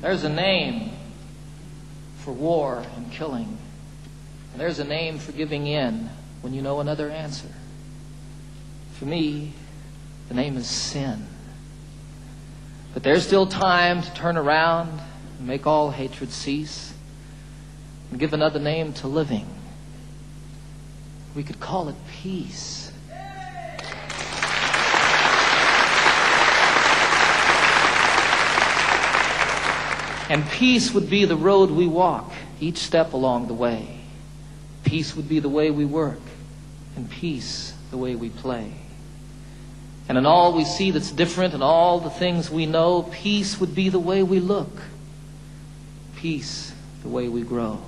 There's a name for war and killing. And there's a name for giving in when you know another answer. For me, the name is sin. But there's still time to turn around and make all hatred cease and give another name to living. We could call it peace. And peace would be the road we walk each step along the way. Peace would be the way we work, and peace the way we play. And in all we see that's different and all the things we know, peace would be the way we look, peace the way we grow.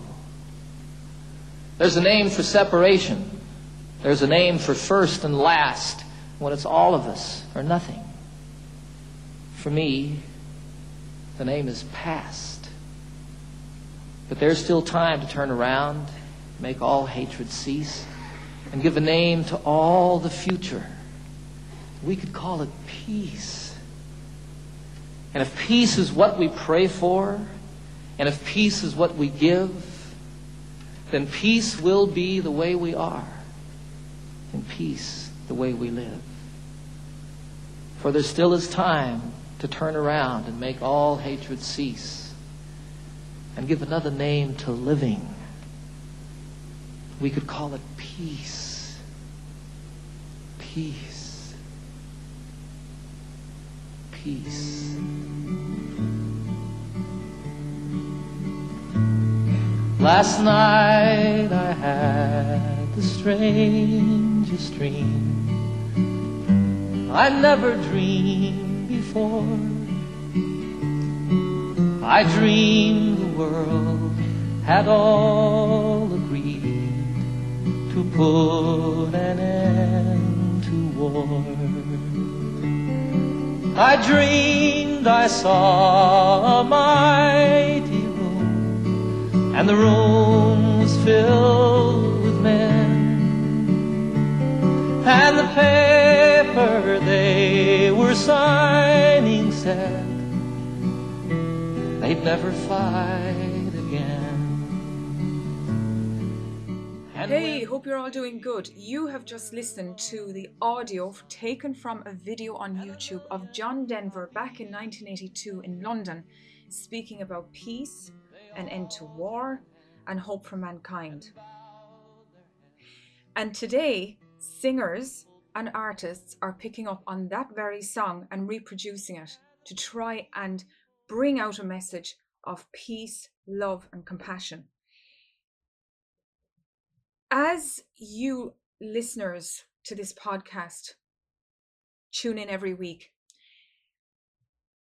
There's a name for separation. There's a name for first and last when it's all of us or nothing. For me, the name is past. But there's still time to turn around, make all hatred cease, and give a name to all the future. We could call it peace. And if peace is what we pray for, and if peace is what we give, then peace will be the way we are, and peace the way we live. For there still is time to turn around and make all hatred cease and give another name to living. We could call it peace. Peace. Peace. Last night I had the strangest dream. I never dreamed before. I dreamed the world had all agreed to put an end to war. I dreamed I saw a mighty room, and the room was filled with men, and the paper they were signing said they'd never fight again. And Hey, hope you're all doing good. You have just listened to the audio taken from a video on YouTube of John Denver back in 1982 in London speaking about peace, an end to war, and hope for mankind. And today, singers and artists are picking up on that very song and reproducing it to try and bring out a message of peace, love, and compassion. As you listeners to this podcast tune in every week,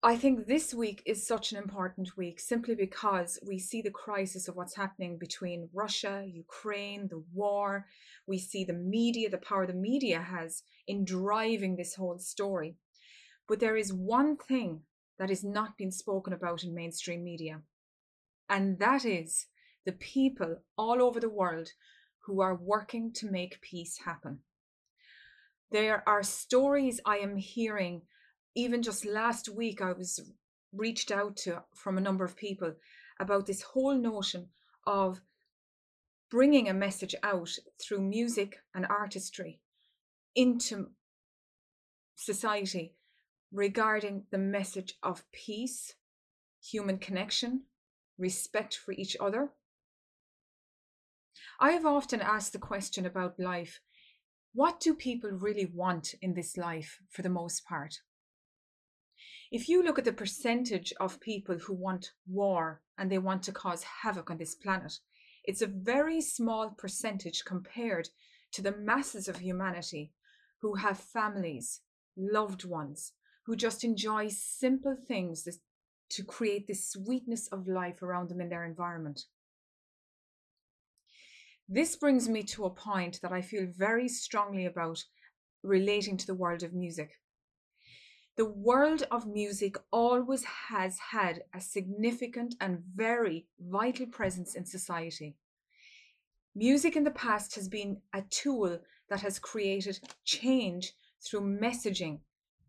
I think this week is such an important week simply because we see the crisis of what's happening between Russia, Ukraine, the war. We see the media, the power the media has in driving this whole story. But there is one thing that is not being spoken about in mainstream media, and that is the people all over the world who are working to make peace happen. There are stories I am hearing even just last week i was reached out to from a number of people about this whole notion of bringing a message out through music and artistry into society regarding the message of peace human connection respect for each other. I have often asked the question about life. What do people really want in this life for the most part? If you look at the percentage of people who want war and they want to cause havoc on this planet, it's a very small percentage compared to the masses of humanity who have families, loved ones, who just enjoy simple things to create this sweetness of life around them in their environment. This brings me to a point that I feel very strongly about relating to the world of music. The world of music always has had a significant and very vital presence in society. Music in the past has been a tool that has created change through messaging,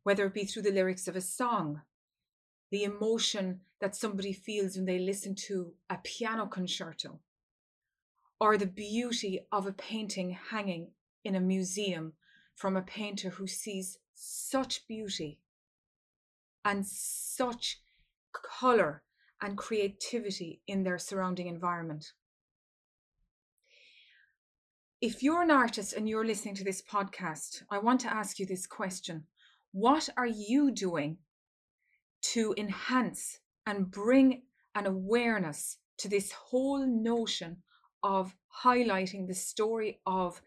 whether it be through the lyrics of a song, the emotion that somebody feels when they listen to a piano concerto, or the beauty of a painting hanging in a museum from a painter who sees such beauty and such colour and creativity in their surrounding environment. If you're an artist and you're listening to this podcast, I want to ask you this question What are you doing to enhance and bring an awareness to this whole notion of highlighting the story of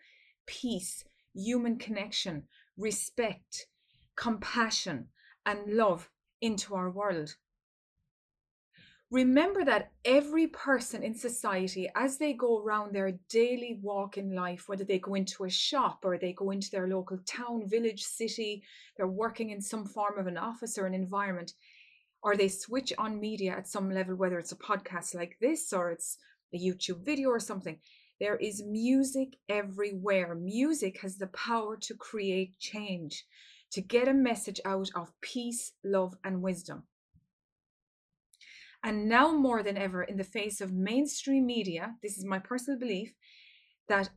peace, human connection, respect, compassion, and love into our world. Remember that every person in society, as they go around their daily walk in life, whether they go into a shop or they go into their local town, village, city, they're working in some form of an office or an environment, or they switch on media at some level, whether it's a podcast like this or it's a YouTube video or something, there is music everywhere. Music has the power to create change, to get a message out of peace, love, and wisdom. And now more than ever, in the face of mainstream media, this is my personal belief that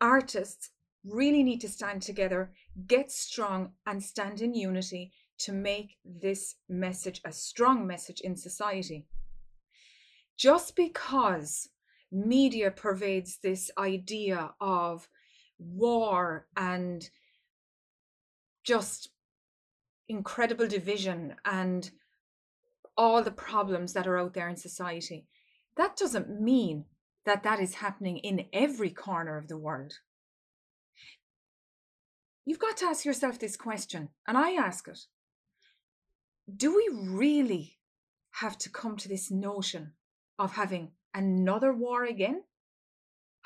artists really need to stand together, get strong, and stand in unity to make this message a strong message in society. Just because media pervades this idea of war and just incredible division and all the problems that are out there in society. That doesn't mean that that is happening in every corner of the world. You've got to ask yourself this question, and I ask it Do we really have to come to this notion of having another war again?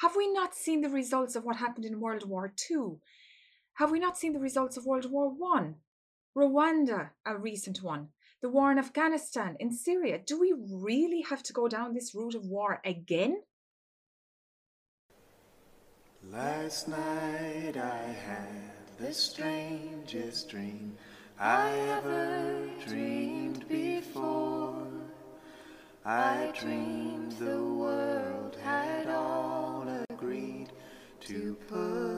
Have we not seen the results of what happened in World War II? Have we not seen the results of World War One? Rwanda, a recent one the war in Afghanistan, in Syria. Do we really have to go down this route of war again? Last night I had the strangest dream I ever dreamed before. I dreamed the world had all agreed to put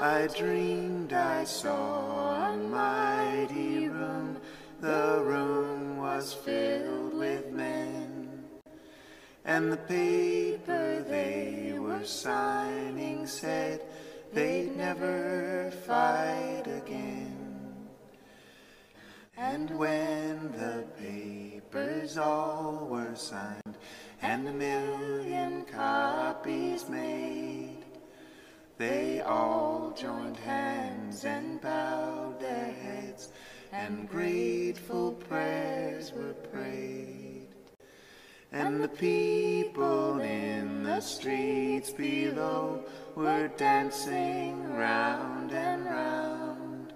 I dreamed I saw a mighty room. The room was filled with men. And the paper they were signing said they'd never fight again. And when the papers all were signed and a million copies made, they all joined hands and bowed their heads, and grateful prayers were prayed. And the people in the streets below were dancing round and round.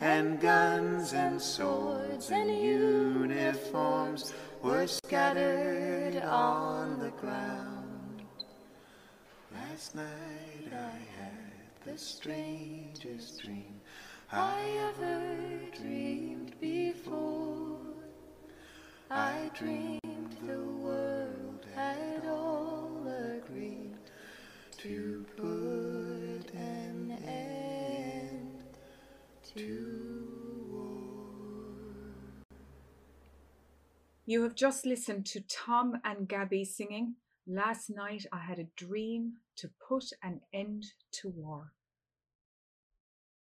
And guns and swords and uniforms were scattered on the ground. Last night I had the strangest dream I ever dreamed before. I dreamed the world had all agreed to put an end to war. You have just listened to Tom and Gabby singing Last night I had a dream to put an end to war.